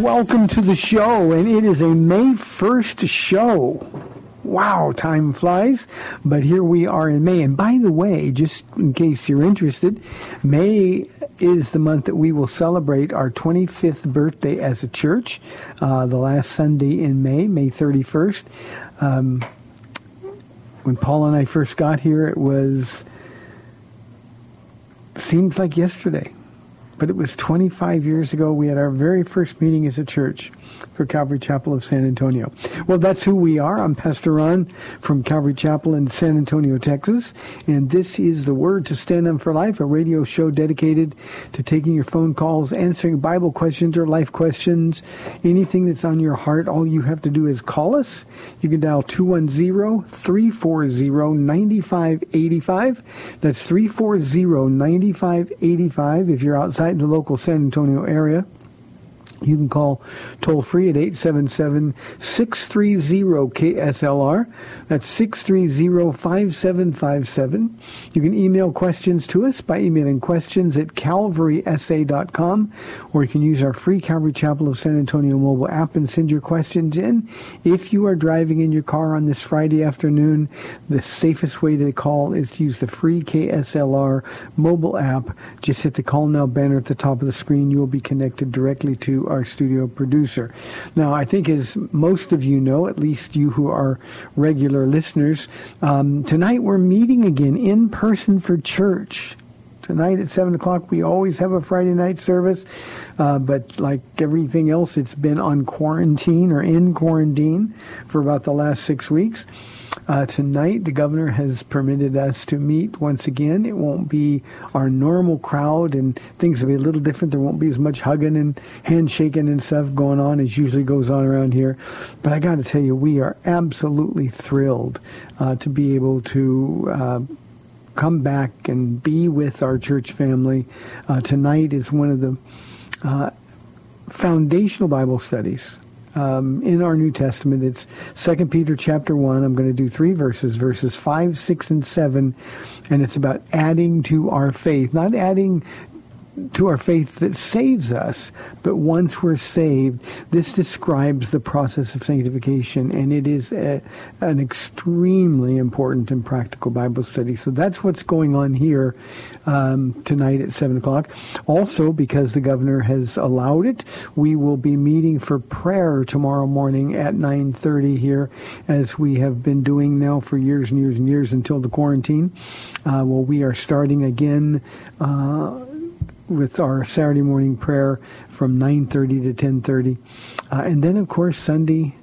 Welcome to the show, and it is a May 1st show. Wow, time flies, but here we are in May. And by the way, just in case you're interested, May is the month that we will celebrate our 25th birthday as a church, uh, the last Sunday in May, May 31st. Um, when Paul and I first got here, it was seems like yesterday but it was 25 years ago. We had our very first meeting as a church for Calvary Chapel of San Antonio. Well, that's who we are. I'm Pastor Ron from Calvary Chapel in San Antonio, Texas, and this is the Word to Stand on for Life, a radio show dedicated to taking your phone calls, answering Bible questions or life questions, anything that's on your heart. All you have to do is call us. You can dial 210-340-9585. That's 340-9585 if you're outside the local San Antonio area. You can call toll free at 877-630-KSLR. That's 630-5757. You can email questions to us by emailing questions at calvarysa.com or you can use our free Calvary Chapel of San Antonio mobile app and send your questions in. If you are driving in your car on this Friday afternoon, the safest way to call is to use the free KSLR mobile app. Just hit the call now banner at the top of the screen. You will be connected directly to our studio producer. Now, I think as most of you know, at least you who are regular listeners, um, tonight we're meeting again in person for church. Tonight at 7 o'clock, we always have a Friday night service, uh, but like everything else, it's been on quarantine or in quarantine for about the last six weeks. Uh, tonight, the governor has permitted us to meet once again. It won't be our normal crowd, and things will be a little different. There won't be as much hugging and handshaking and stuff going on as usually goes on around here. But I got to tell you, we are absolutely thrilled uh, to be able to. Uh, come back and be with our church family. Uh, tonight is one of the uh, foundational Bible studies um, in our New Testament. It's Second Peter chapter one. I'm going to do three verses, verses five, six, and seven, and it's about adding to our faith, not adding to our faith that saves us, but once we're saved, this describes the process of sanctification, and it is a, an extremely important and practical Bible study. So that's what's going on here um, tonight at 7 o'clock. Also, because the governor has allowed it, we will be meeting for prayer tomorrow morning at 9.30 here, as we have been doing now for years and years and years until the quarantine. Uh, well, we are starting again uh, with our Saturday morning prayer from 9:30 to 10:30, uh, and then of course Sunday,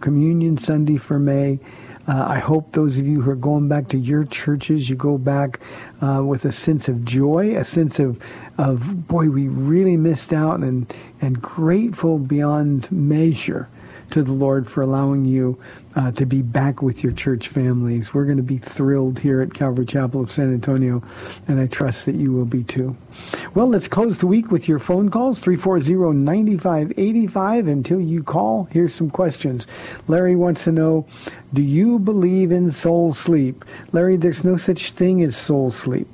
Communion Sunday for May. Uh, I hope those of you who are going back to your churches, you go back uh, with a sense of joy, a sense of, of boy, we really missed out, and and grateful beyond measure to the Lord for allowing you uh, to be back with your church families. We're going to be thrilled here at Calvary Chapel of San Antonio, and I trust that you will be too. Well, let's close the week with your phone calls, 340-9585. Until you call, here's some questions. Larry wants to know, do you believe in soul sleep? Larry, there's no such thing as soul sleep.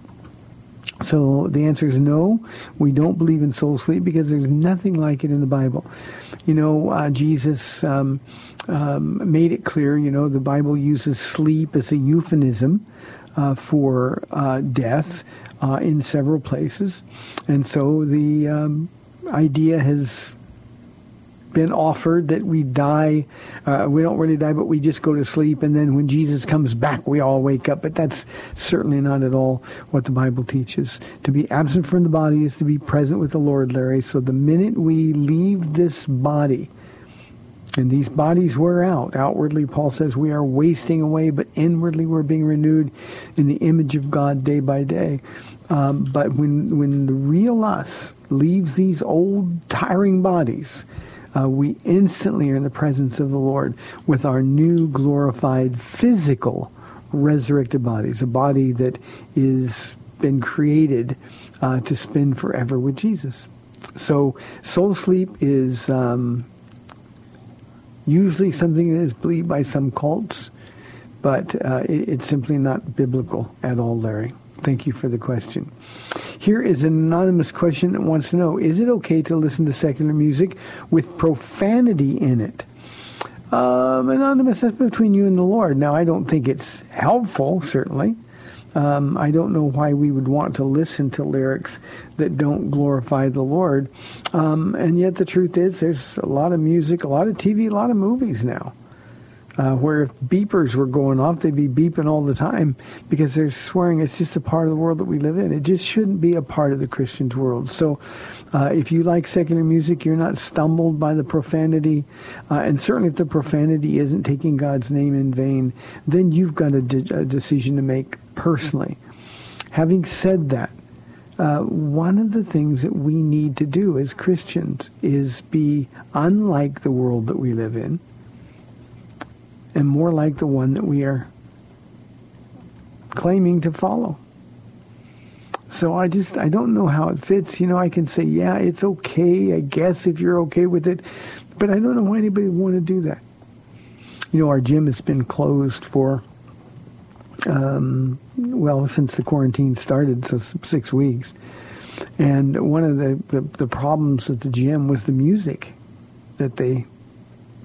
So the answer is no. We don't believe in soul sleep because there's nothing like it in the Bible. You know, uh, Jesus um, um, made it clear. You know, the Bible uses sleep as a euphemism uh, for uh, death uh, in several places, and so the um, idea has been offered that we die. Uh, we don't really die, but we just go to sleep. And then when Jesus comes back, we all wake up. But that's certainly not at all what the Bible teaches. To be absent from the body is to be present with the Lord, Larry. So the minute we leave this body, and these bodies wear out. Outwardly, Paul says we are wasting away, but inwardly we're being renewed in the image of God day by day. Um, but when when the real us leaves these old tiring bodies, uh, we instantly are in the presence of the Lord with our new glorified physical resurrected bodies, a body that is been created uh, to spend forever with Jesus. So soul sleep is um, usually something that is believed by some cults, but uh, it, it's simply not biblical at all, Larry. Thank you for the question. Here is an anonymous question that wants to know, is it okay to listen to secular music with profanity in it? Um, anonymous, that's between you and the Lord. Now, I don't think it's helpful, certainly. Um, I don't know why we would want to listen to lyrics that don't glorify the Lord. Um, and yet the truth is there's a lot of music, a lot of TV, a lot of movies now uh, where if beepers were going off, they'd be beeping all the time because they're swearing it's just a part of the world that we live in. It just shouldn't be a part of the Christian's world. So uh, if you like secular music, you're not stumbled by the profanity. Uh, and certainly if the profanity isn't taking God's name in vain, then you've got a, de- a decision to make personally. Having said that, uh, one of the things that we need to do as Christians is be unlike the world that we live in and more like the one that we are claiming to follow. So I just, I don't know how it fits. You know, I can say, yeah, it's okay, I guess, if you're okay with it. But I don't know why anybody would want to do that. You know, our gym has been closed for, um, well, since the quarantine started, so six weeks. And one of the, the, the problems at the gym was the music that they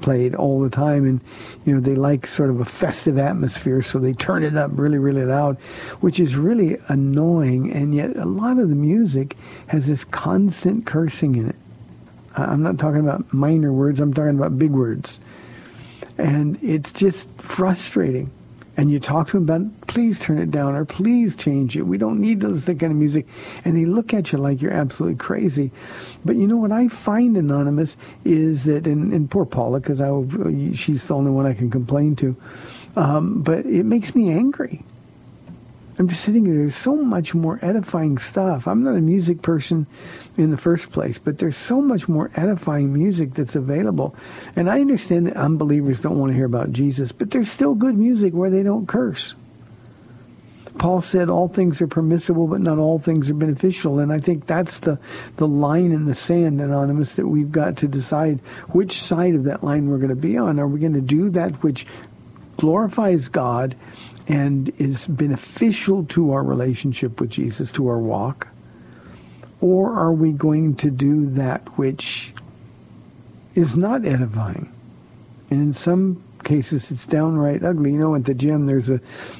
played all the time. And you know they like sort of a festive atmosphere so they turn it up really really loud which is really annoying. And yet a lot of the music has this constant cursing in it. I'm not talking about minor words i'm talking about big words. And it's just frustrating and you talk to them about, please turn it down or please change it. We don't need that kind of music. And they look at you like you're absolutely crazy. But you know what I find anonymous is that, and, and poor Paula, because she's the only one I can complain to, um, but it makes me angry. I'm just sitting here. There's so much more edifying stuff. I'm not a music person in the first place, but there's so much more edifying music that's available. And I understand that unbelievers don't want to hear about Jesus, but there's still good music where they don't curse. Paul said all things are permissible, but not all things are beneficial. And I think that's the, the line in the sand, Anonymous, that we've got to decide which side of that line we're going to be on. Are we going to do that which glorifies God and is beneficial to our relationship with Jesus, to our walk? Or are we going to do that which is not edifying? And in some cases, it's downright ugly. You know, at the gym, there's a,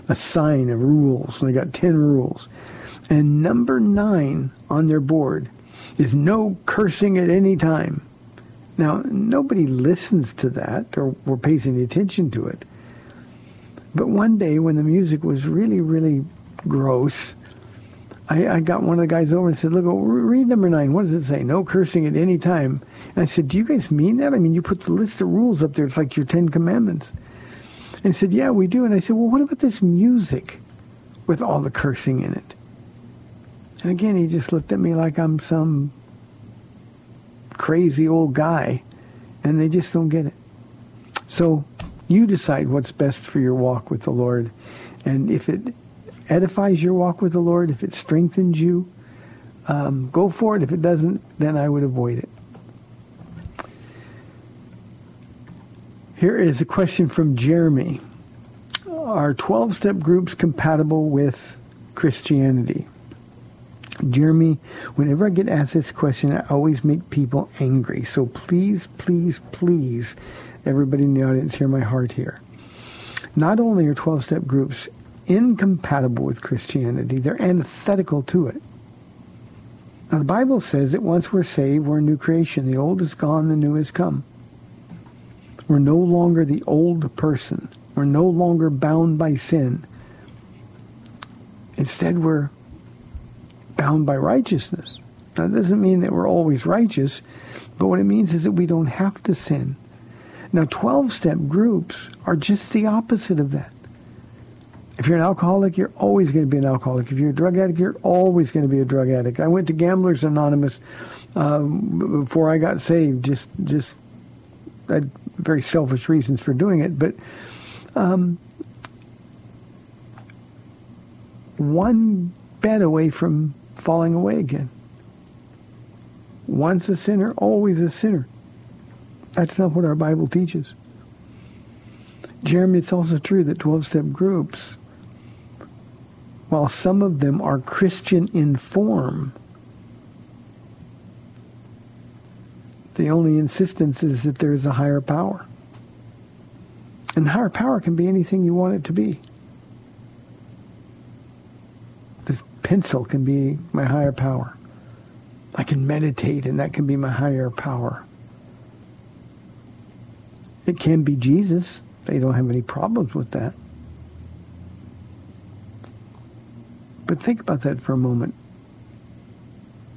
a sign of rules. And they got 10 rules. And number nine on their board is no cursing at any time. Now, nobody listens to that or, or pays any attention to it. But one day when the music was really, really gross, I, I got one of the guys over and said, look, read number nine. What does it say? No cursing at any time. And I said, do you guys mean that? I mean, you put the list of rules up there. It's like your Ten Commandments. And he said, yeah, we do. And I said, well, what about this music with all the cursing in it? And again, he just looked at me like I'm some crazy old guy. And they just don't get it. So you decide what's best for your walk with the Lord. And if it edifies your walk with the Lord, if it strengthens you, um, go for it. If it doesn't, then I would avoid it. Here is a question from Jeremy. Are 12-step groups compatible with Christianity? Jeremy, whenever I get asked this question, I always make people angry. So please, please, please everybody in the audience hear my heart here. Not only are 12-step groups incompatible with Christianity, they're antithetical to it. Now, the Bible says that once we're saved, we're a new creation. The old is gone, the new has come. We're no longer the old person. We're no longer bound by sin. Instead, we're bound by righteousness. Now, that doesn't mean that we're always righteous, but what it means is that we don't have to sin. Now, 12-step groups are just the opposite of that. If you're an alcoholic, you're always going to be an alcoholic. If you're a drug addict, you're always going to be a drug addict. I went to Gamblers Anonymous um, before I got saved. Just, just I had very selfish reasons for doing it, but um, one bet away from falling away again. Once a sinner, always a sinner. That's not what our Bible teaches. Jeremy, it's also true that 12-step groups, while some of them are Christian in form, the only insistence is that there is a higher power. And higher power can be anything you want it to be. This pencil can be my higher power. I can meditate and that can be my higher power. It can be Jesus. They don't have any problems with that. But think about that for a moment.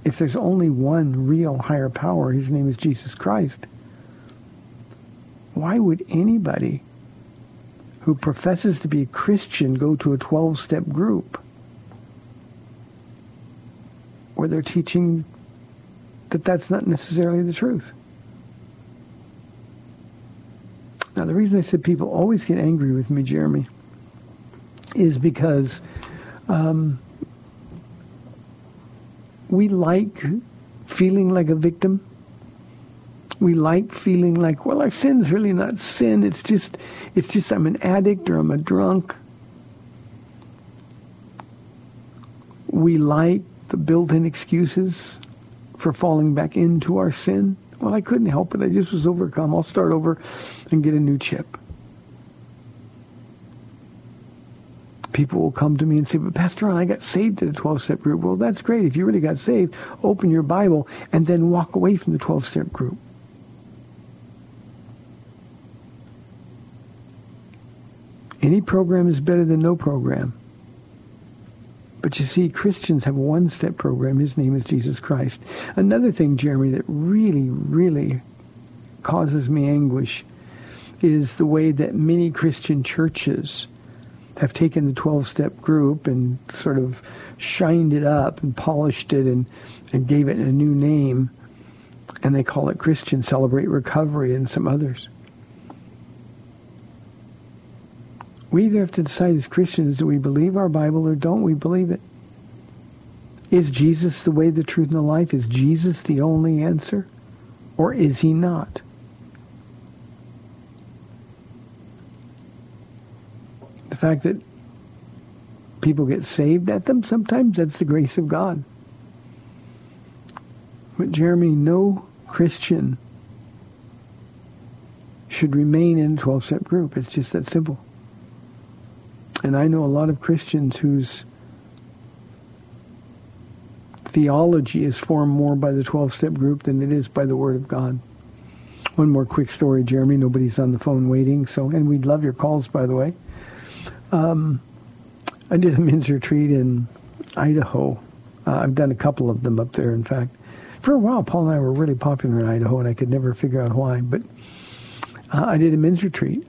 If there's only one real higher power, his name is Jesus Christ, why would anybody who professes to be a Christian go to a 12-step group where they're teaching that that's not necessarily the truth? Now, the reason I said people always get angry with me, Jeremy, is because um, we like feeling like a victim. We like feeling like, well, our sin's really not sin. It's just, it's just I'm an addict or I'm a drunk. We like the built-in excuses for falling back into our sin. Well, I couldn't help it. I just was overcome. I'll start over and get a new chip. People will come to me and say, but Pastor Ron, I got saved at a 12-step group. Well, that's great. If you really got saved, open your Bible and then walk away from the 12-step group. Any program is better than no program. But you see, Christians have one-step program. His name is Jesus Christ. Another thing, Jeremy, that really, really causes me anguish is the way that many Christian churches have taken the 12-step group and sort of shined it up and polished it and, and gave it a new name. And they call it Christian Celebrate Recovery and some others. We either have to decide as Christians, do we believe our Bible or don't we believe it? Is Jesus the way, the truth, and the life? Is Jesus the only answer? Or is he not? The fact that people get saved at them, sometimes that's the grace of God. But Jeremy, no Christian should remain in a 12-step group. It's just that simple. And I know a lot of Christians whose theology is formed more by the 12-step group than it is by the Word of God. One more quick story, Jeremy. Nobody's on the phone waiting, so and we'd love your calls, by the way. Um, I did a men's retreat in Idaho. Uh, I've done a couple of them up there, in fact. For a while, Paul and I were really popular in Idaho, and I could never figure out why. But uh, I did a men's retreat,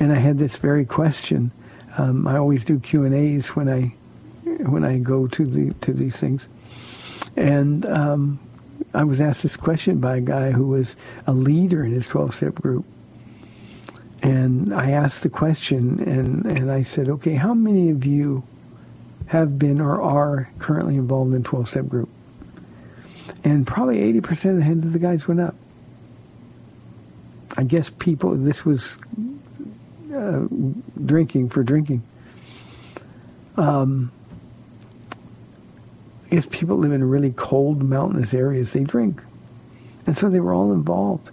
and I had this very question. Um, I always do Q and A's when I when I go to the to these things, and um, I was asked this question by a guy who was a leader in his 12-step group, and I asked the question, and and I said, okay, how many of you have been or are currently involved in 12-step group? And probably 80% of the hands of the guys went up. I guess people, this was drinking for drinking. Um, people live in really cold mountainous areas. They drink. And so they were all involved.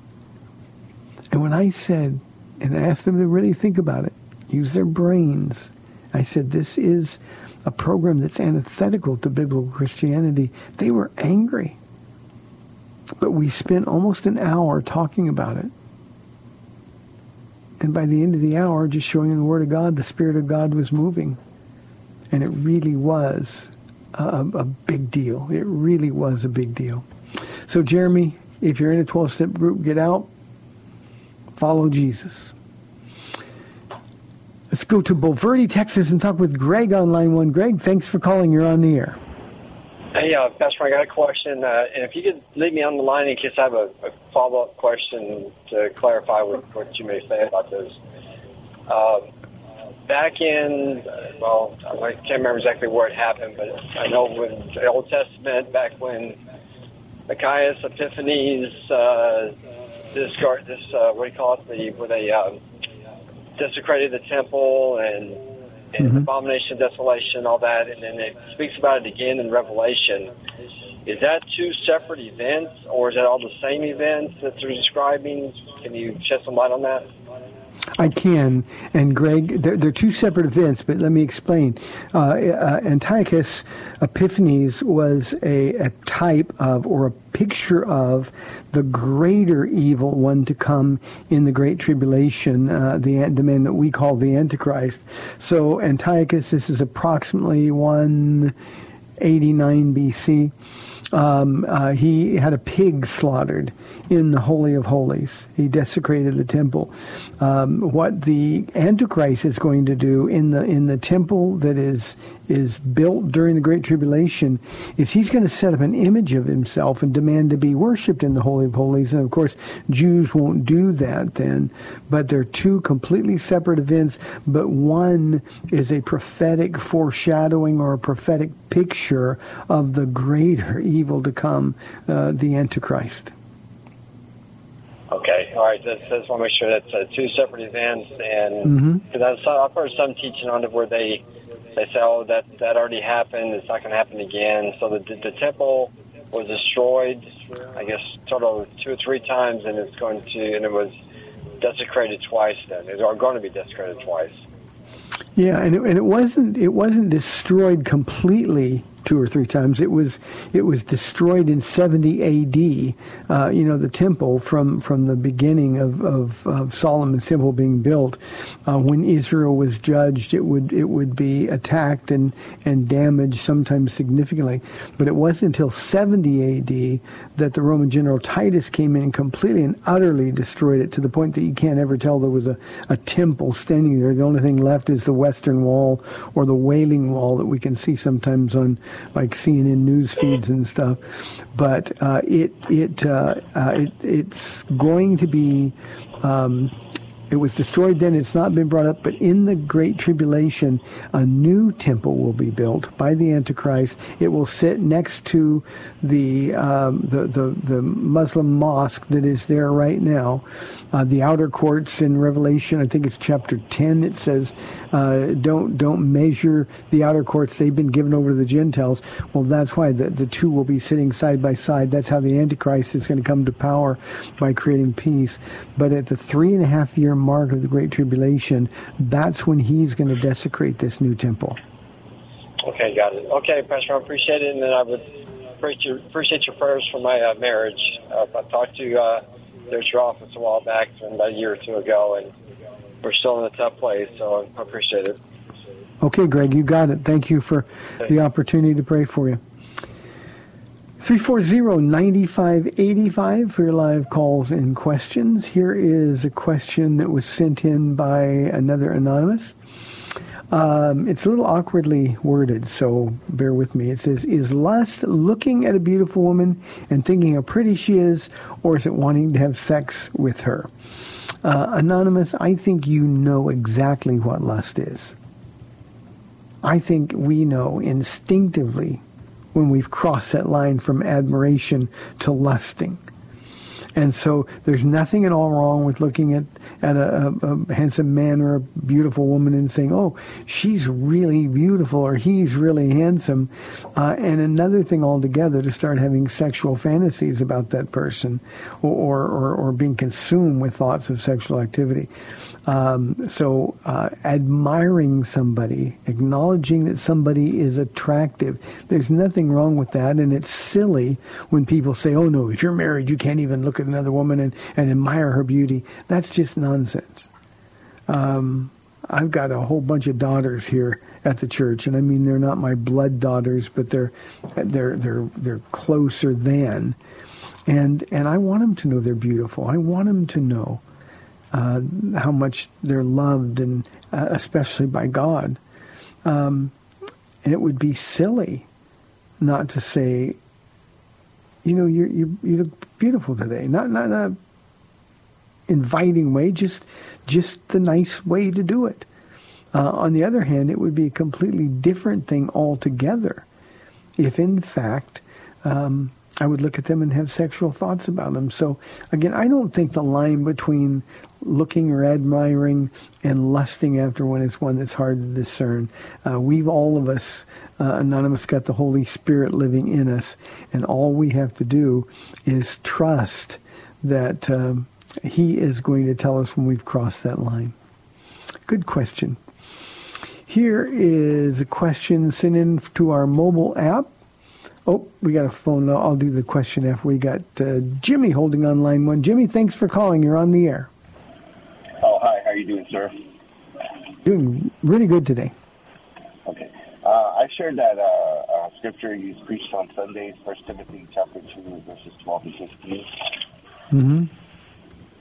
And when I said, and asked them to really think about it, use their brains, I said, this is a program that's antithetical to biblical Christianity. They were angry. But we spent almost an hour talking about it. And by the end of the hour, just showing in the Word of God, the Spirit of God was moving. And it really was a, a big deal. It really was a big deal. So, Jeremy, if you're in a 12-step group, get out, follow Jesus. Let's go to Bulverde, Texas, and talk with Greg on line one. Greg, thanks for calling. You're on the air. Hey, uh, Pastor, I got a question, uh, and if you could leave me on the line in case I have a, a follow-up question to clarify what, what you may say about this. Uh, back in, well, I can't remember exactly where it happened, but I know when the Old Testament, back when Antiochus Epiphanes uh, discard this, uh, what do you call it, the where they um, desecrated the temple and and Mhm. abomination, desolation, all that, and then it speaks about it again in Revelation. Is that two separate events, or is that all the same events that they're describing? Can you shed some light on that? I can. And Greg, they're, they're two separate events, but let me explain. Uh, uh, Antiochus Epiphanes was a, a type of or a picture of the greater evil one to come in the Great Tribulation, uh, the, the man that we call the Antichrist. So Antiochus, this is approximately 189 BC. Um, uh, he had a pig slaughtered in the Holy of Holies. He desecrated the temple. Um, what the Antichrist is going to do in the in the temple that is is built during the Great Tribulation is he's going to set up an image of himself and demand to be worshipped in the Holy of Holies. And of course, Jews won't do that then. But they're two completely separate events. But one is a prophetic foreshadowing or a prophetic picture of the greater evil to come, uh, the Antichrist. Okay, all right. That's, that's want to make sure that's uh, two separate events, and because I've heard some teaching on it where they they say, "Oh, that that already happened. It's not going to happen again." So the the temple was destroyed, I guess, total of two or three times, and it's going to and it was desecrated twice. Then it's going to be desecrated twice. Yeah, and it, and it wasn't it wasn't destroyed completely two or three times. It was it was destroyed in 70 A.D. Uh, you know, the temple from from the beginning of, of, of Solomon's temple being built. Uh, when Israel was judged, it would it would be attacked and and damaged, sometimes significantly. But it wasn't until 70 A.D. that the Roman general Titus came in and completely and utterly destroyed it to the point that you can't ever tell there was a, a temple standing there. The only thing left is the western wall or the Wailing Wall that we can see sometimes on like CNN news feeds and stuff. But uh, it it, uh, uh, it it's going to be. Um, it was destroyed then. It's not been brought up, but in the Great Tribulation, a new temple will be built by the Antichrist. It will sit next to the um, the, the the Muslim mosque that is there right now. Uh, the outer courts in Revelation, I think it's chapter 10. It says, uh, "Don't don't measure the outer courts; they've been given over to the Gentiles." Well, that's why the the two will be sitting side by side. That's how the Antichrist is going to come to power by creating peace. But at the three and a half year mark of the Great Tribulation, that's when he's going to desecrate this new temple. Okay, got it. Okay, Pastor, I appreciate it, and then I would appreciate your, appreciate your prayers for my uh, marriage. Uh, I talked to uh, their your office a while back, about a year or two ago, and we're still in a tough place, so I appreciate it. Okay, Greg, you got it. Thank you for the opportunity to pray for you. 340-9585 for your live calls and questions. Here is a question that was sent in by another anonymous. Um, it's a little awkwardly worded, so bear with me. It says, is lust looking at a beautiful woman and thinking how pretty she is, or is it wanting to have sex with her? Uh, anonymous, I think you know exactly what lust is. I think we know instinctively when we've crossed that line from admiration to lusting. And so there's nothing at all wrong with looking at, at a, a, a handsome man or a beautiful woman and saying, oh, she's really beautiful or he's really handsome. Uh, and another thing altogether to start having sexual fantasies about that person or, or, or being consumed with thoughts of sexual activity. Um, so uh, admiring somebody, acknowledging that somebody is attractive, there's nothing wrong with that. And it's silly when people say, oh no, if you're married, you can't even look at another woman and, and admire her beauty. That's just nonsense. Um, I've got a whole bunch of daughters here at the church, and I mean they're not my blood daughters, but they're they're they're they're closer than, and and I want them to know they're beautiful. I want them to know uh, how much they're loved, and uh, especially by God. Um, and it would be silly not to say, you know, you you you look beautiful today. Not not a inviting way, just just the nice way to do it. Uh, on the other hand, it would be a completely different thing altogether if, in fact, um, I would look at them and have sexual thoughts about them. So, again, I don't think the line between looking or admiring and lusting after one is one that's hard to discern. Uh, we've all of us, uh, Anonymous, got the Holy Spirit living in us, and all we have to do is trust that um, He is going to tell us when we've crossed that line. Good question. Here is a question sent in to our mobile app. Oh, we got a phone. I'll do the question after we got uh, Jimmy holding on line one. Jimmy, thanks for calling. You're on the air. Oh, hi. How are you doing, sir? Doing really good today. Okay. Uh, I shared that uh, uh, scripture you preached on Sundays, First Timothy chapter two, verses twelve and 15 Mm-hmm.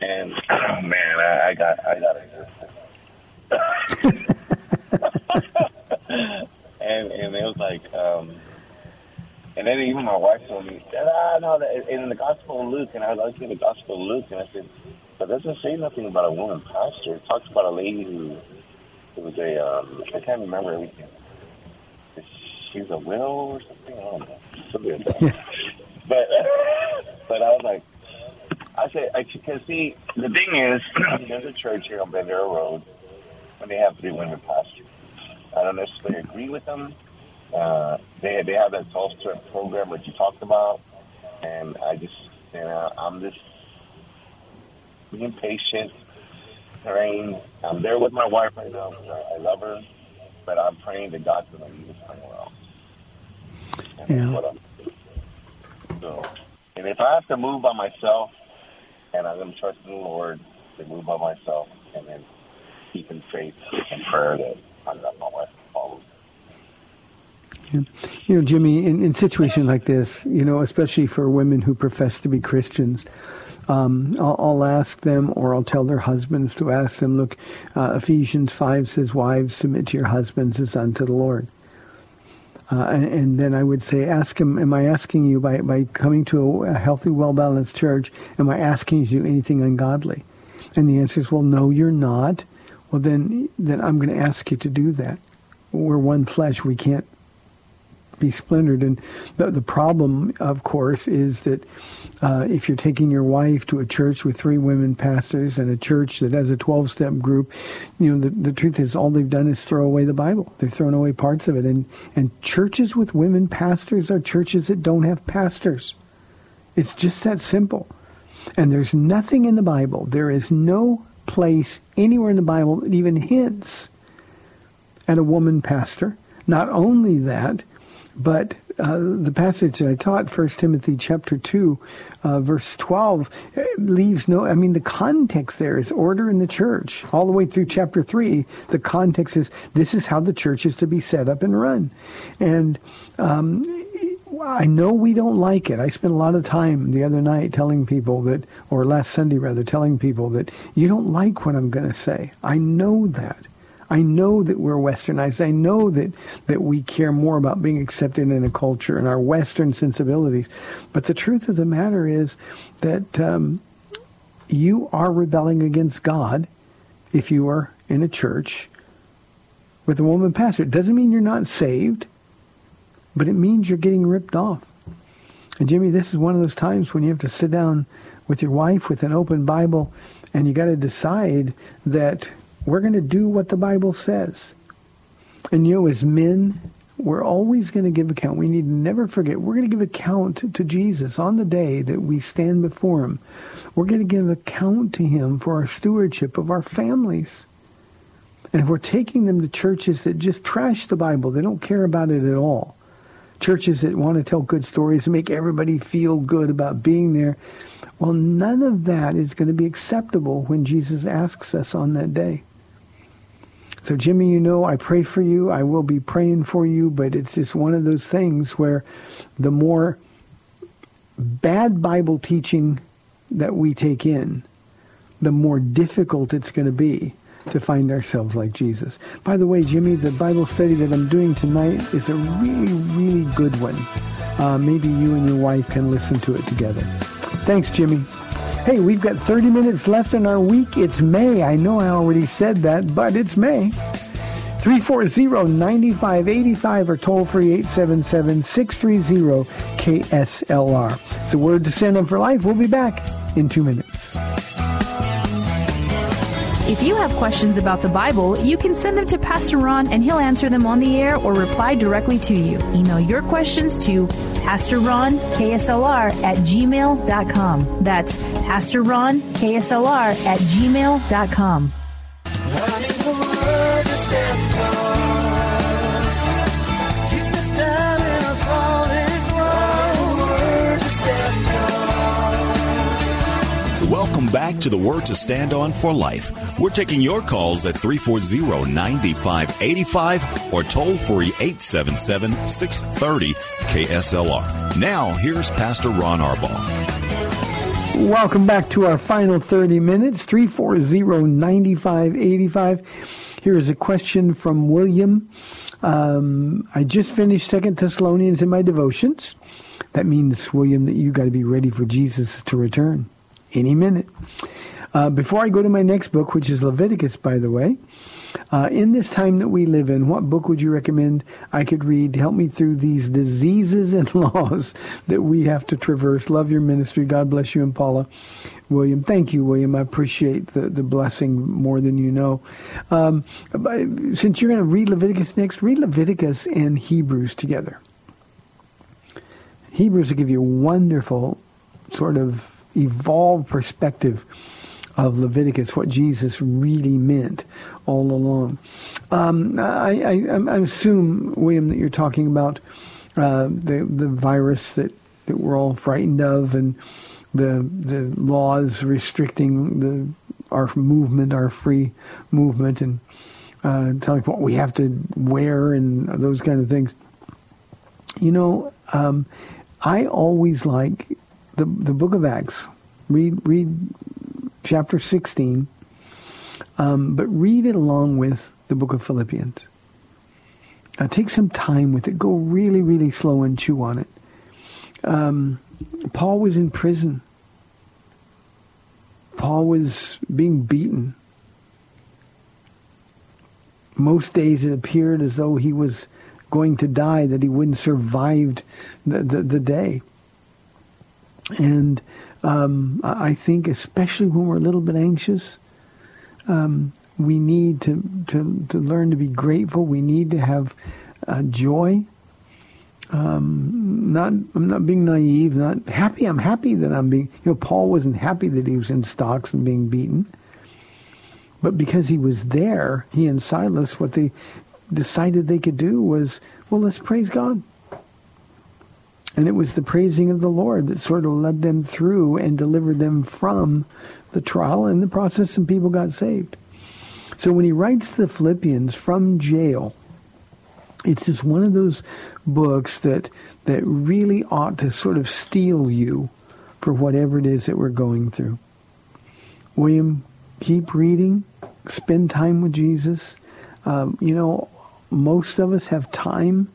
And oh man, I, I got I got it. and and it was like, um, and then even my wife told me, ah, no, that, in the Gospel of Luke, and I was looked at the Gospel of Luke, and I said, it doesn't say nothing about a woman pastor. It talks about a lady who, who was a, um, I can't remember everything. She's a widow or something. I don't know, something like that. but but I was like, I said, I can see. The thing is, there's a church here on Bandera Road, and they have three women pastors. I don't necessarily agree with them. Uh, they they have that self strength program that you talked about, and I just you know I'm just being patient, praying. I'm there with my wife right now. I, I love her, but I'm praying that God's going to lead us somewhere else. And Yeah. that's what I'm. So, and if I have to move by myself, and I'm going to trust in the Lord to move by myself, and then keep in faith and prayer that I'm not my wife follows. You know, Jimmy, in, in situations like this, you know, especially for women who profess to be Christians, um, I'll, I'll ask them or I'll tell their husbands to ask them, look, uh, Ephesians 5 says, wives, submit to your husbands as unto the Lord. Uh, and, and then I would say, ask him, am I asking you by, by coming to a, a healthy, well-balanced church, am I asking you to do anything ungodly? And the answer is, well, no, you're not. Well, then, then I'm going to ask you to do that. We're one flesh. We can't be splintered. And the, the problem, of course, is that uh, if you're taking your wife to a church with three women pastors and a church that has a 12-step group, you know, the, the truth is all they've done is throw away the Bible. They've thrown away parts of it. And, and churches with women pastors are churches that don't have pastors. It's just that simple. And there's nothing in the Bible. There is no place anywhere in the Bible that even hints at a woman pastor. Not only that, but uh, the passage that I taught, 1 Timothy chapter 2, uh, verse 12, eh, leaves no, I mean, the context there is order in the church. All the way through chapter 3, the context is this is how the church is to be set up and run. And um, I know we don't like it. I spent a lot of time the other night telling people that, or last Sunday rather, telling people that you don't like what I'm going to say. I know that. I know that we're westernized. I know that, that we care more about being accepted in a culture and our Western sensibilities. But the truth of the matter is that um, you are rebelling against God if you are in a church with a woman pastor. It doesn't mean you're not saved, but it means you're getting ripped off. And Jimmy, this is one of those times when you have to sit down with your wife with an open Bible and you got to decide that we're going to do what the Bible says. And you know, as men, we're always going to give account. We need to never forget, we're going to give account to Jesus on the day that we stand before him. We're going to give account to him for our stewardship of our families. And if we're taking them to churches that just trash the Bible, they don't care about it at all. Churches that want to tell good stories and make everybody feel good about being there. Well, none of that is going to be acceptable when Jesus asks us on that day. So, Jimmy, you know, I pray for you. I will be praying for you, but it's just one of those things where the more bad Bible teaching that we take in, the more difficult it's going to be to find ourselves like Jesus. By the way, Jimmy, the Bible study that I'm doing tonight is a really, really good one. Uh, maybe you and your wife can listen to it together. Thanks, Jimmy. Hey, we've got 30 minutes left in our week. It's May. I know I already said that, but it's May. 340-9585 or toll free 877-630-KSLR. It's a word to Stand On for life. We'll be back in two minutes. If you have questions about the Bible, you can send them to Pastor Ron and he'll answer them on the air or reply directly to you. Email your questions to gmail.com. That's PastorRonKSLR at gmail.com. I need Ron, KSLR at on. Welcome back to the Word to Stand On for Life. We're taking your calls at 340-9585 or toll free 877-630 KSLR. Now, here's Pastor Ron Arbaugh. Welcome back to our final 30 minutes, 340-9585. Here is a question from William. Um, I just finished Second Thessalonians in my devotions. That means, William, that you got to be ready for Jesus to return any minute. Uh, before I go to my next book, which is Leviticus, by the way, uh, in this time that we live in, what book would you recommend I could read to help me through these diseases and laws that we have to traverse? Love your ministry. God bless you and Paula. William, thank you, William. I appreciate the, the blessing more than you know. Um, since you're going to read Leviticus next, read Leviticus and Hebrews together. Hebrews will give you a wonderful sort of evolved perspective of Leviticus, what Jesus really meant all along. Um, I, I, I assume, William, that you're talking about uh, the the virus that, that we're all frightened of, and the the laws restricting the our movement, our free movement, and uh, telling what we have to wear and those kind of things. You know, um, I always like the the Book of Acts. Read read chapter 16, um, but read it along with the book of Philippians. Uh, take some time with it. Go really, really slow and chew on it. Um, Paul was in prison. Paul was being beaten. Most days it appeared as though he was going to die, that he wouldn't survive the, the, the day. And um, I think, especially when we're a little bit anxious, um, we need to, to, to learn to be grateful. We need to have uh, joy. Um, not, I'm not being naive. Not happy. I'm happy that I'm being. You know, Paul wasn't happy that he was in stocks and being beaten. But because he was there, he and Silas, what they decided they could do was, well, let's praise God. And it was the praising of the Lord that sort of led them through and delivered them from the trial. And the process, some people got saved. So when he writes the Philippians from jail, it's just one of those books that that really ought to sort of steel you for whatever it is that we're going through. William, keep reading. Spend time with Jesus. Um, you know, most of us have time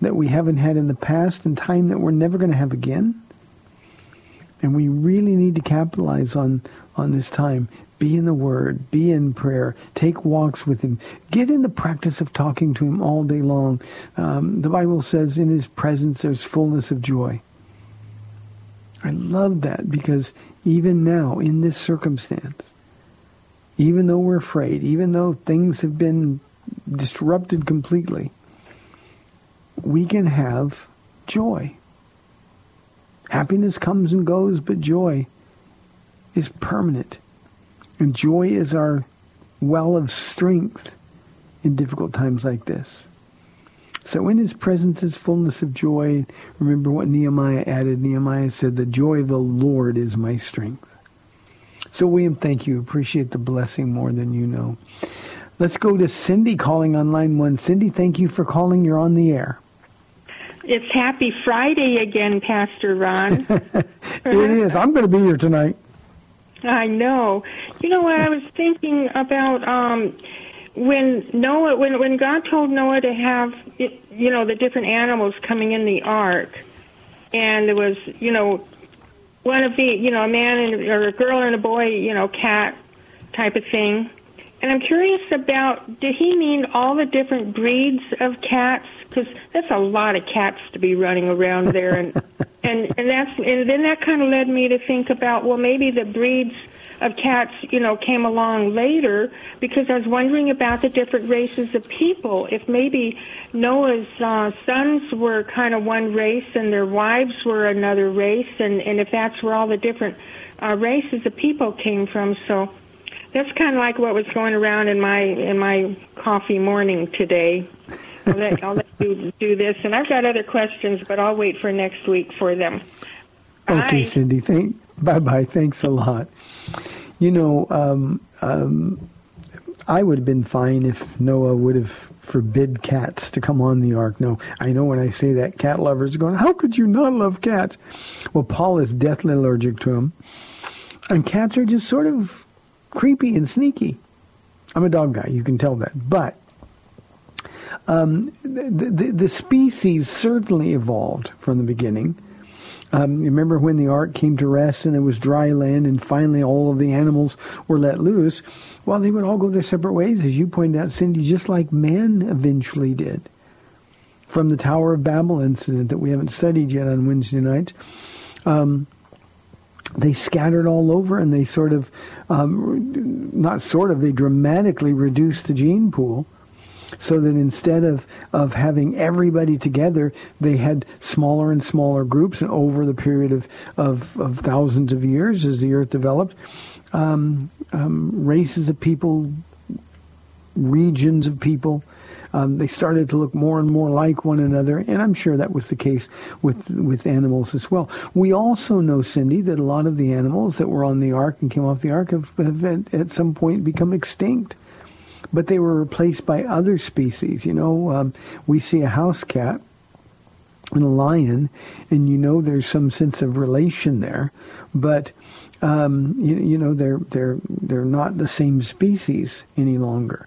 that we haven't had in the past and time that we're never going to have again. And we really need to capitalize on, on this time. Be in the Word. Be in prayer. Take walks with Him. Get in the practice of talking to Him all day long. Um, the Bible says in His presence there's fullness of joy. I love that because even now, in this circumstance, even though we're afraid, even though things have been disrupted completely, we can have joy. Happiness comes and goes, but joy is permanent. And joy is our well of strength in difficult times like this. So in his presence is fullness of joy. Remember what Nehemiah added. Nehemiah said, the joy of the Lord is my strength. So William, thank you. Appreciate the blessing more than you know. Let's go to Cindy calling on line one. Cindy, thank you for calling. You're on the air. It's Happy Friday again, Pastor Ron. It is. I'm going to be here tonight. I know. You know what I was thinking about um when Noah when when God told Noah to have you know the different animals coming in the ark and there was you know one of the you know a man and or a girl and a boy you know cat type of thing and I'm curious about did he mean all the different breeds of cats? Because that's a lot of cats to be running around there. And and and that's and then that kind of led me to think about well maybe the breeds of cats you know came along later because I was wondering about the different races of people. If maybe Noah's uh, sons were kind of one race and their wives were another race and and if that's where all the different uh, races of people came from. So that's kind of like what was going around in my in my coffee morning today. I'll let, I'll let you do this, and I've got other questions, but I'll wait for next week for them. Okay, Bye. Cindy. Thank. Bye bye. Thanks a lot. You know, um, um, I would have been fine if Noah would have forbid cats to come on the ark. No, I know when I say that, cat lovers are going, "How could you not love cats?" Well, Paul is deathly allergic to them, and cats are just sort of creepy and sneaky. I'm a dog guy. You can tell that, but um, the, the, the species certainly evolved from the beginning. Um, you remember when the ark came to rest and it was dry land and finally all of the animals were let loose? Well, they would all go their separate ways, as you pointed out, Cindy, just like man eventually did. From the Tower of Babel incident that we haven't studied yet on Wednesday nights, um, they scattered all over and they sort of, um, not sort of, they dramatically reduced the gene pool so that instead of, of having everybody together, they had smaller and smaller groups. And over the period of, of, of thousands of years, as the earth developed, um, um, races of people, regions of people, um, they started to look more and more like one another, and I'm sure that was the case with with animals as well. We also know, Cindy, that a lot of the animals that were on the ark and came off the ark have, have at, at some point become extinct but they were replaced by other species. You know, um, we see a house cat and a lion, and you know there's some sense of relation there, but um, you, you know they're they're they're not the same species any longer.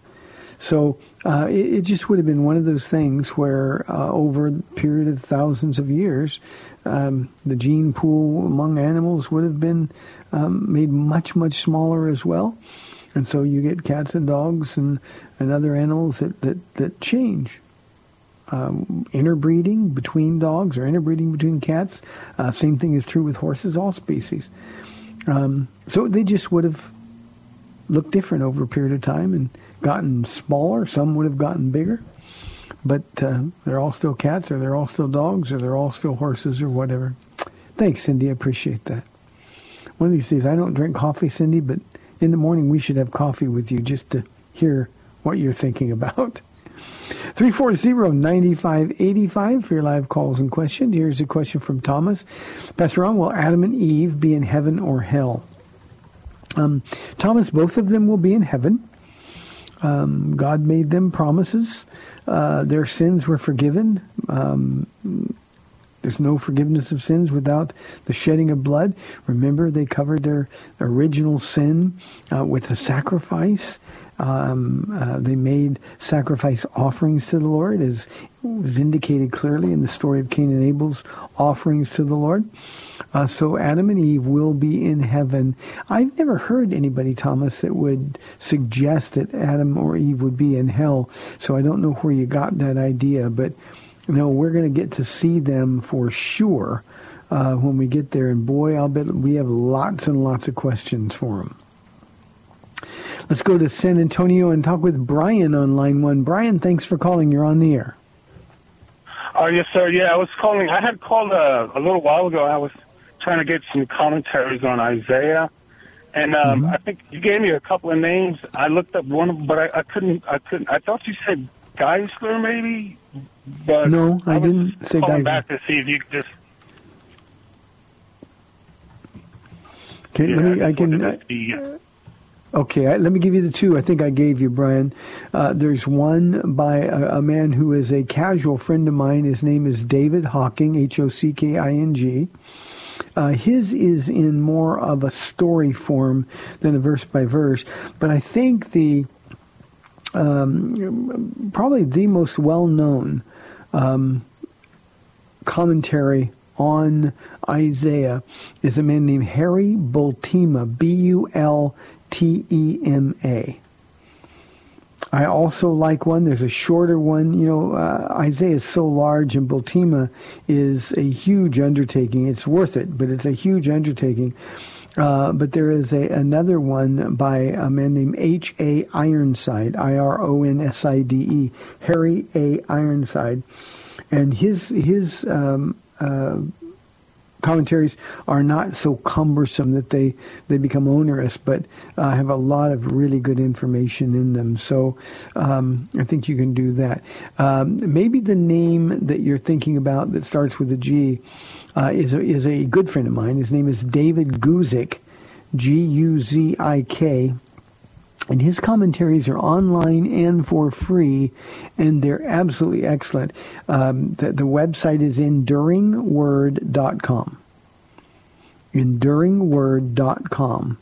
So uh, it, it, just would have been one of those things where uh, over a period of thousands of years, um, the gene pool among animals would have been um, made much much smaller as well. And so you get cats and dogs and, and other animals that, that, that change. Um, interbreeding between dogs or interbreeding between cats. Uh, same thing is true with horses, all species. Um, so they just would have looked different over a period of time and gotten smaller. Some would have gotten bigger. But uh, they're all still cats or they're all still dogs or they're all still horses or whatever. Thanks, Cindy. I appreciate that. One of these days, I don't drink coffee, Cindy, but in the morning we should have coffee with you just to hear what you're thinking about. 340-9585 for your live calls and questions. Here's a question from Thomas. Pastor Ron, will Adam and Eve be in heaven or hell? Um, Thomas, both of them will be in heaven. Um, God made them promises. Uh, their sins were forgiven. Um, there's no forgiveness of sins without the shedding of blood. Remember, they covered their original sin uh, with a sacrifice. Um, uh, they made sacrifice offerings to the Lord, as was indicated clearly in the story of Cain and Abel's offerings to the Lord. Uh, so Adam and Eve will be in heaven. I've never heard anybody, Thomas, that would suggest that Adam or Eve would be in hell. So I don't know where you got that idea, but no, we're going to get to see them for sure uh, when we get there. And boy, I'll bet we have lots and lots of questions for them. Let's go to San Antonio and talk with Brian on line one. Brian, thanks for calling. You're on the air. Oh, yes, sir. Yeah, I was calling. I had called uh, a little while ago. I was trying to get some commentaries on Isaiah. And um, Mm-hmm. I think you gave me a couple of names. I looked up one, of them, but I, I couldn't. I couldn't. I thought you said Geisler, maybe. But No, I was didn't say Geisler. back to see if you could just. Okay, yeah, let me. I just can. wanted Uh, to see, uh, Okay, I, let me give you the two I think I gave you, Brian. Uh, there's one by a, a, man who is a casual friend of mine. His name is David Hocking, H-O-C-K-I-N-G. Uh, his is in more of a story form than a verse by verse, but I think the um, probably the most well-known um, commentary on Isaiah is a man named Harry Bultema, B-U-L. T-E-M-A. I also like one. There's a shorter one. You know, uh, Isaiah is so large, and Bultema is a huge undertaking. It's worth it, but it's a huge undertaking. Uh, but there is a, another one by a man named H. A. Ironside, I-R-O-N-S-I-D-E, Harry A. Ironside, and his his um, uh, commentaries are not so cumbersome that they, they become onerous, but uh, have a lot of really good information in them. So um, I think you can do that. Um, maybe the name that you're thinking about that starts with a G uh, is, a, is a good friend of mine. His name is David Guzik, G-U-Z-I-K. And his commentaries are online and for free, and they're absolutely excellent. Um, the, the website is enduringword.com. Enduringword.com.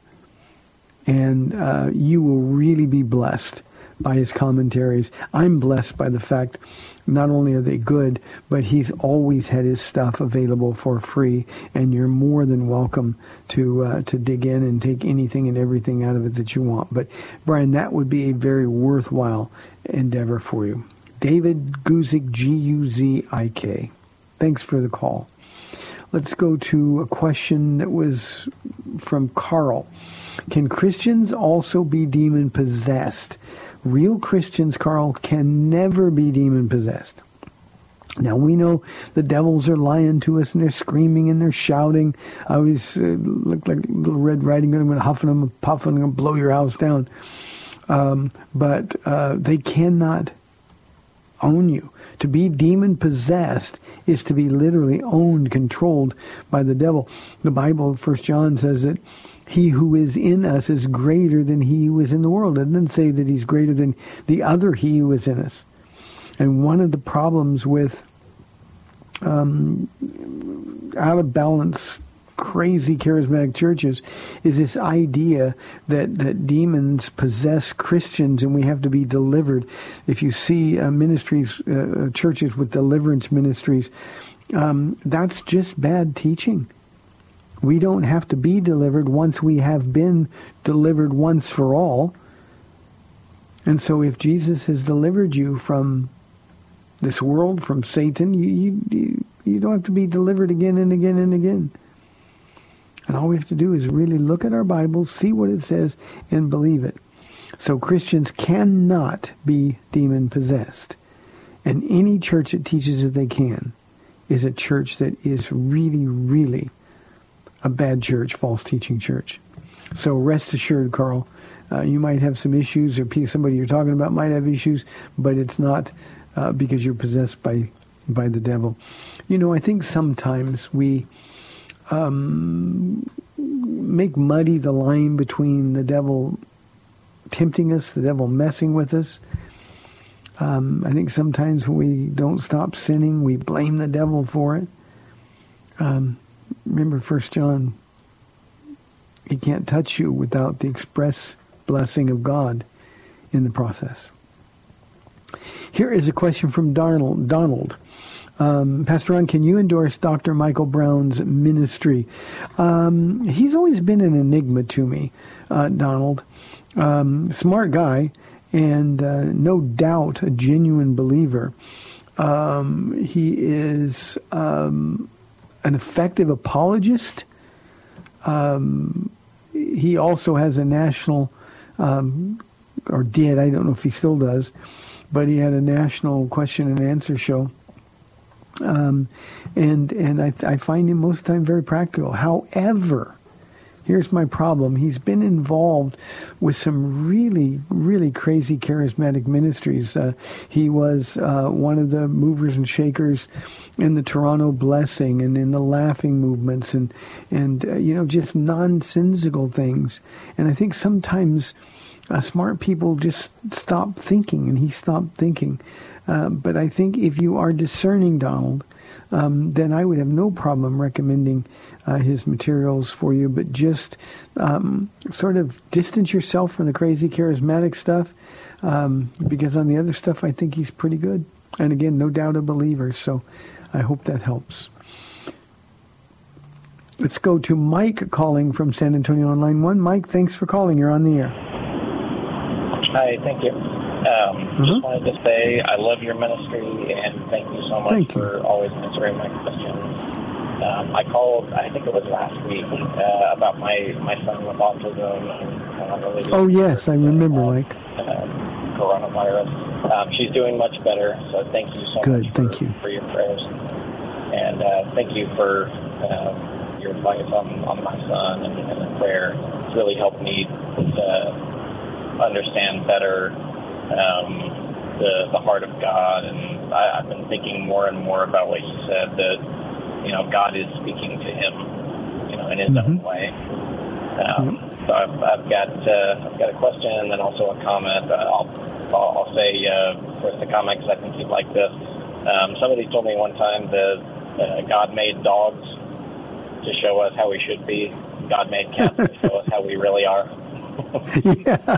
And uh, you will really be blessed by his commentaries. I'm blessed by the fact not only are they good, but he's always had his stuff available for free, and you're more than welcome to uh, to dig in and take anything and everything out of it that you want. But Brian, that would be a very worthwhile endeavor for you. David Guzik, G-U-Z-I-K. Thanks for the call. Let's go to a question that was from Carl. Can Christians also be demon possessed? Real Christians, Carl, can never be demon possessed. Now we know the devils are lying to us and they're screaming and they're shouting. I always uh, look like little Red Riding Hood. I'm going to huffing and puffing and blow your house down. Um, but uh, they cannot own you. To be demon possessed is to be literally owned, controlled by the devil. The Bible, First John says that he who is in us is greater than he who is in the world. It doesn't say that he's greater than the other he who is in us. And one of the problems with um, out of balance, crazy charismatic churches is this idea that, that demons possess Christians and we have to be delivered. If you see uh, ministries, uh, churches with deliverance ministries, um, that's just bad teaching. We don't have to be delivered once we have been delivered once for all. And so if Jesus has delivered you from this world, from Satan, you, you, you don't have to be delivered again and again and again. And all we have to do is really look at our Bible, see what it says, and believe it. So Christians cannot be demon possessed. And any church that teaches that they can is a church that is really, really a bad church, false teaching church. So rest assured, Carl, uh, you might have some issues, or somebody you're talking about might have issues, but it's not uh, because you're possessed by by the devil. You know, I think sometimes we um, make muddy the line between the devil tempting us, the devil messing with us. Um, I think sometimes when we don't stop sinning, we blame the devil for it. Um, remember First John, he can't touch you without the express blessing of God in the process. Here is a question from Donald. Donald. Um, Pastor Ron, can you endorse Dr. Michael Brown's ministry? Um, he's always been an enigma to me, uh, Donald. Um, smart guy, and uh, no doubt a genuine believer. Um, he is um, an effective apologist. Um, he also has a national, um, or did, I don't know if he still does, but he had a national question and answer show. Um, and and I, I find him most of the time very practical. However, here's my problem. He's been involved with some really, really crazy charismatic ministries. Uh, he was uh, one of the movers and shakers in the Toronto Blessing and in the Laughing movements and, and uh, you know, just nonsensical things. And I think sometimes uh, smart people just stop thinking, and he stopped thinking. Uh, but I think if you are discerning, Donald, um, then I would have no problem recommending uh, his materials for you. But just um, sort of distance yourself from the crazy charismatic stuff, um, because on the other stuff, I think he's pretty good. And again, no doubt a believer. So I hope that helps. Let's go to Mike calling from San Antonio on line one. Mike, thanks for calling. You're on the air. Hi, thank you. Um, Just wanted to say I love your ministry and thank you so much Thank you. for always answering my questions. Um, I called, I think it was last week, uh, about my, my son with autism and uh, Oh, yes, I remember, Mike. um, coronavirus. Um, she's doing much better, so thank you so Good, much thank for, you. for your prayers. And uh, thank you for um, your advice on, on my son and, and the prayer. It's really helped me to understand better um, the, the heart of God. And I, I've been thinking more and more about what you said, that, you know, God is speaking to him, you know, in his own way. Um, So I've, I've got uh, I've got a question and then also a comment. Uh, I'll I'll, I'll say uh, first the comment because I think you'd like this. Um, somebody told me one time that uh, God made dogs to show us how we should be. God made cats to show us how we really are. yeah,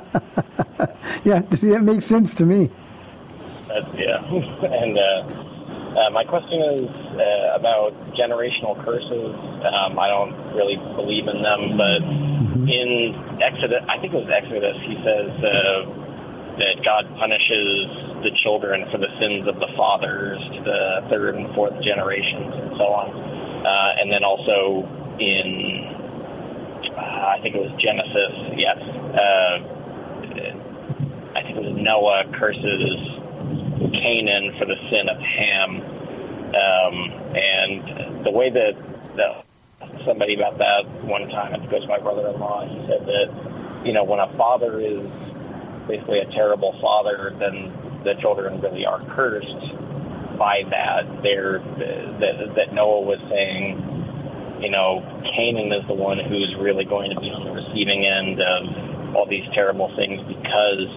yeah, see, that makes sense to me. That's, yeah. and uh, uh, my question is uh, about generational curses. Um, I don't really believe in them, but in Exodus, I think it was Exodus, he says uh, that God punishes the children for the sins of the fathers to the third and fourth generations and so on. Uh, and then also in, I think it was Genesis, yes. Uh, I think it was Noah curses Canaan for the sin of Ham. Um, and the way that, that somebody about that one time, I think it was my brother-in-law, he said that, you know, when a father is basically a terrible father, then the children really are cursed by that. They're, that, that Noah was saying, you know, Canaan is the one who's really going to be on the receiving end of all these terrible things because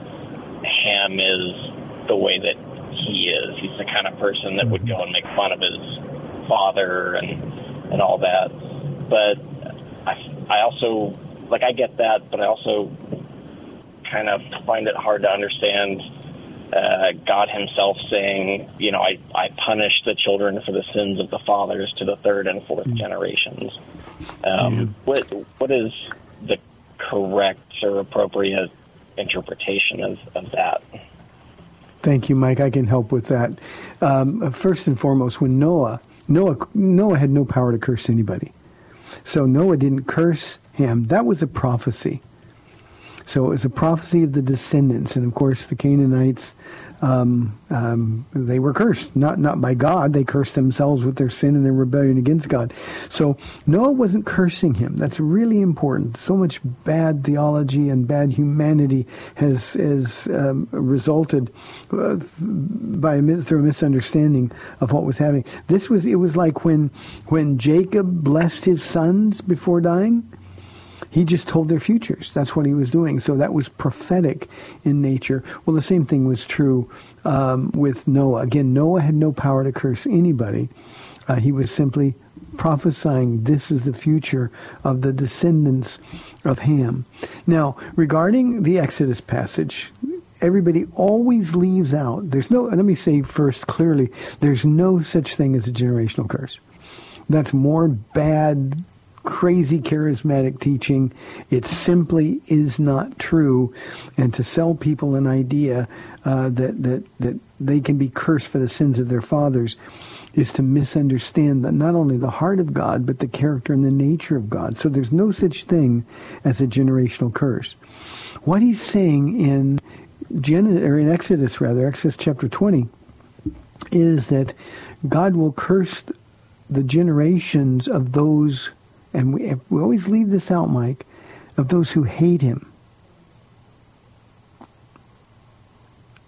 Ham is the way that he is. He's the kind of person that would go and make fun of his father and and all that. But I, I also like I get that, but I also kind of find it hard to understand uh, God Himself saying, you know, I I punish the children for the sins of the fathers to the third and fourth generations. Um, What what is the correct or appropriate interpretation of, of that? Thank you, Mike. I can help with that. Um, first and foremost, when Noah, Noah, Noah had no power to curse anybody. So Noah didn't curse him. That was a prophecy. So it was a prophecy of the descendants, and of course the Canaanites, um, um, they were cursed, not not by God. They cursed themselves with their sin and their rebellion against God. So Noah wasn't cursing him. That's really important. So much bad theology and bad humanity has has um, resulted uh, by a, through a misunderstanding of what was happening. This was it was like when when Jacob blessed his sons before dying. He just told their futures. That's what he was doing. So that was prophetic in nature. Well, the same thing was true um, with Noah. Again, Noah had no power to curse anybody. Uh, he was simply prophesying this is the future of the descendants of Ham. Now, regarding the Exodus passage, everybody always leaves out. There's no, let me say first clearly, there's no such thing as a generational curse. That's more bad crazy charismatic teaching. It simply is not true. And to sell people an idea uh, that, that, that they can be cursed for the sins of their fathers is to misunderstand not only the heart of God, but the character and the nature of God. So there's no such thing as a generational curse. What he's saying in Gen- or in Exodus rather, Exodus chapter 20, is that God will curse the generations of those and we, we always leave this out, Mike, of those who hate him.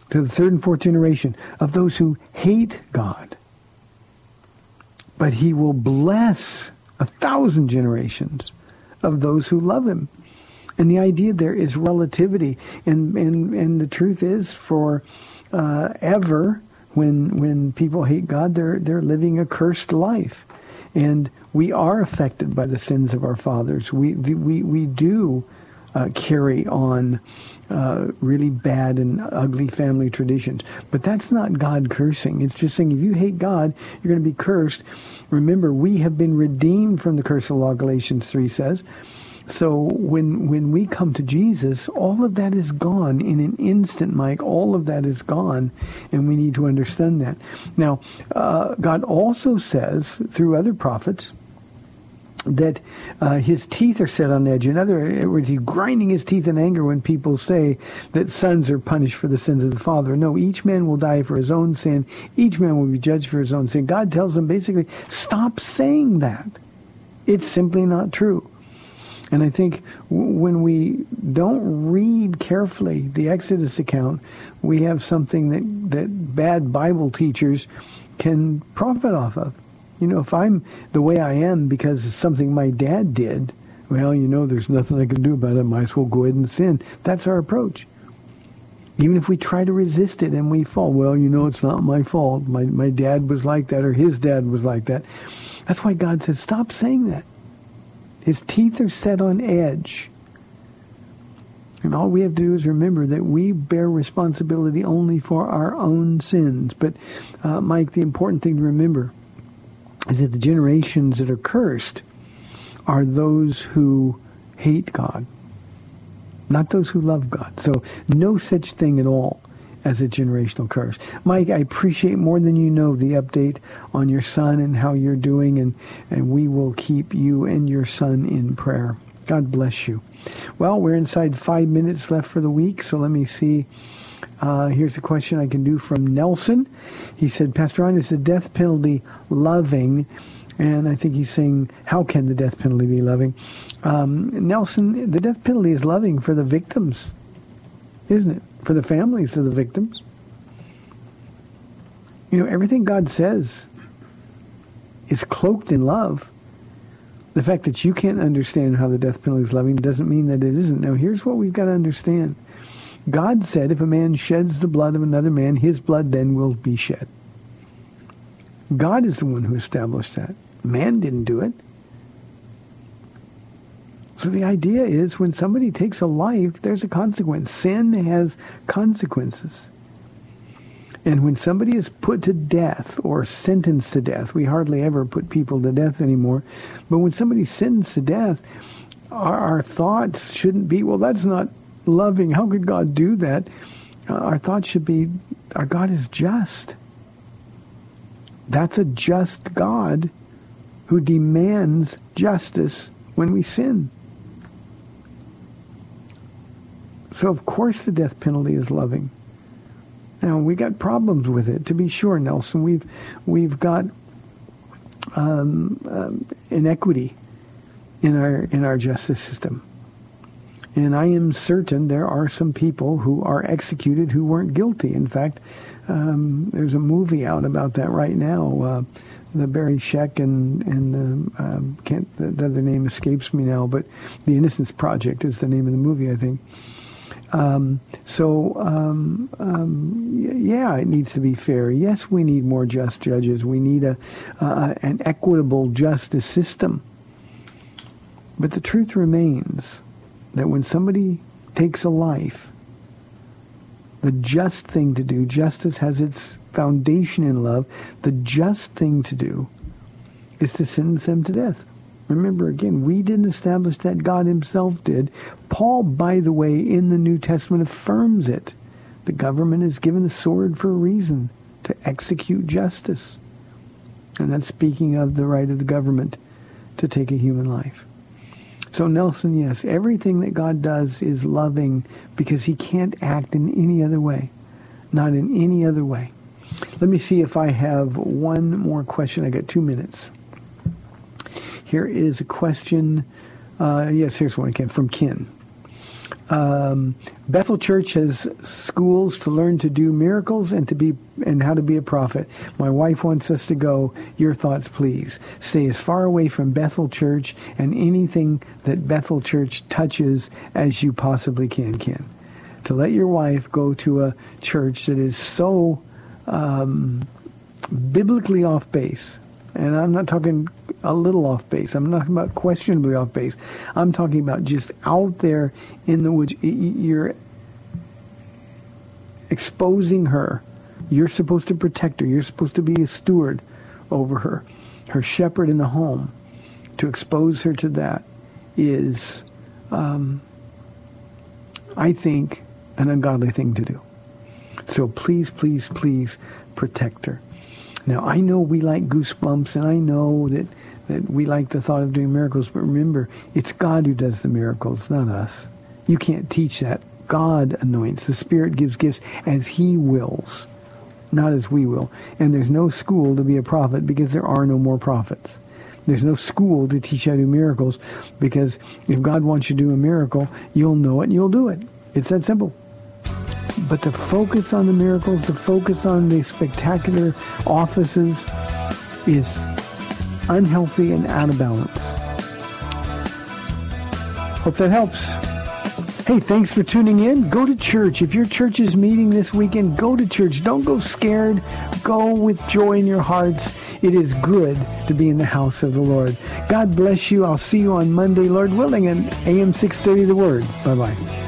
To the third and fourth generation of those who hate God. But he will bless a thousand generations of those who love him. And the idea there is relativity. And, and, and the truth is for uh, ever, when, when people hate God, they're, they're living a cursed life. And we are affected by the sins of our fathers. We, we, we do uh, carry on uh, really bad and ugly family traditions. But that's not God cursing. It's just saying if you hate God, you're going to be cursed. Remember, we have been redeemed from the curse of law, Galatians 3 says. So when when we come to Jesus, all of that is gone in an instant, Mike. All of that is gone, and we need to understand that. Now, uh, God also says through other prophets that uh, his teeth are set on edge. In other words, he's grinding his teeth in anger when people say that sons are punished for the sins of the father. No, each man will die for his own sin. Each man will be judged for his own sin. God tells them basically, stop saying that. It's simply not true. And I think when we don't read carefully the Exodus account, we have something that, that bad Bible teachers can profit off of. You know, if I'm the way I am because of something my dad did, well, you know, there's nothing I can do about it. I might as well go ahead and sin. That's our approach. Even if we try to resist it and we fall, well, you know, it's not my fault. My, my dad was like that or his dad was like that. That's why God says, stop saying that. His teeth are set on edge. And all we have to do is remember that we bear responsibility only for our own sins. But, uh, Mike, the important thing to remember is that the generations that are cursed are those who hate God, not those who love God. So no such thing at all as a generational curse. Mike, I appreciate more than you know the update on your son and how you're doing, and, and we will keep you and your son in prayer. God bless you. Well, we're inside five minutes left for the week, so let me see. Uh, here's a question I can do from Nelson. He said, Pastor Ron, is the death penalty loving? And I think he's saying, how can the death penalty be loving? Um, Nelson, the death penalty is loving for the victims, isn't it? For the families of the victims. You know, everything God says is cloaked in love. The fact that you can't understand how the death penalty is loving doesn't mean that it isn't. Now, here's what we've got to understand. God said if a man sheds the blood of another man, his blood then will be shed. God is the one who established that. Man didn't do it. So the idea is when somebody takes a life, there's a consequence. Sin has consequences. And when somebody is put to death or sentenced to death, we hardly ever put people to death anymore, but when somebody's sentenced to death, our, our thoughts shouldn't be, well, that's not loving. How could God do that? Uh, our thoughts should be, our God is just. That's a just God who demands justice when we sin. So of course the death penalty is loving. Now we got problems with it, to be sure, Nelson. We've we've got um, um, inequity in our in our justice system, and I am certain there are some people who are executed who weren't guilty. In fact, um, there's a movie out about that right now. Uh, the Barry Scheck and and um, um can't the, the name escapes me now, but the Innocence Project is the name of the movie, I think. Um, so, um, um, yeah, it needs to be fair. Yes, we need more just judges. We need a, uh, an equitable justice system. But the truth remains that when somebody takes a life, the just thing to do, justice has its foundation in love, the just thing to do is to sentence them to death. Remember again, we didn't establish that. God himself did. Paul, by the way, in the New Testament affirms it. The government is given a sword for a reason, to execute justice. And that's speaking of the right of the government to take a human life. So Nelson, yes, everything that God does is loving because he can't act in any other way. Not in any other way. Let me see if I have one more question. I got two minutes. Here is a question. Uh, yes, here's one again from Ken. Um, Bethel Church has schools to learn to do miracles and to be and how to be a prophet. My wife wants us to go. Your thoughts, please. Stay as far away from Bethel Church and anything that Bethel Church touches as you possibly can. Ken, to let your wife go to a church that is so um, biblically off base, and I'm not talking a little off base. I'm not talking about questionably off base. I'm talking about just out there in the woods. You're exposing her. You're supposed to protect her. You're supposed to be a steward over her, her shepherd in the home. To expose her to that is, um, I think, an ungodly thing to do. So please, please, please protect her. Now, I know we like goosebumps, and I know that, that we like the thought of doing miracles, but remember, it's God who does the miracles, not us. You can't teach that. God anoints. The Spirit gives gifts as he wills, not as we will. And there's no school to be a prophet because there are no more prophets. There's no school to teach how to do miracles because if God wants you to do a miracle, you'll know it and you'll do it. It's that simple. But the focus on the miracles, the focus on the spectacular offices is unhealthy and out of balance. Hope that helps. Hey, thanks for tuning in. Go to church. If your church is meeting this weekend, go to church. Don't go scared. Go with joy in your hearts. It is good to be in the house of the Lord. God bless you. I'll see you on Monday, Lord willing, and AM 630 The Word. Bye-bye.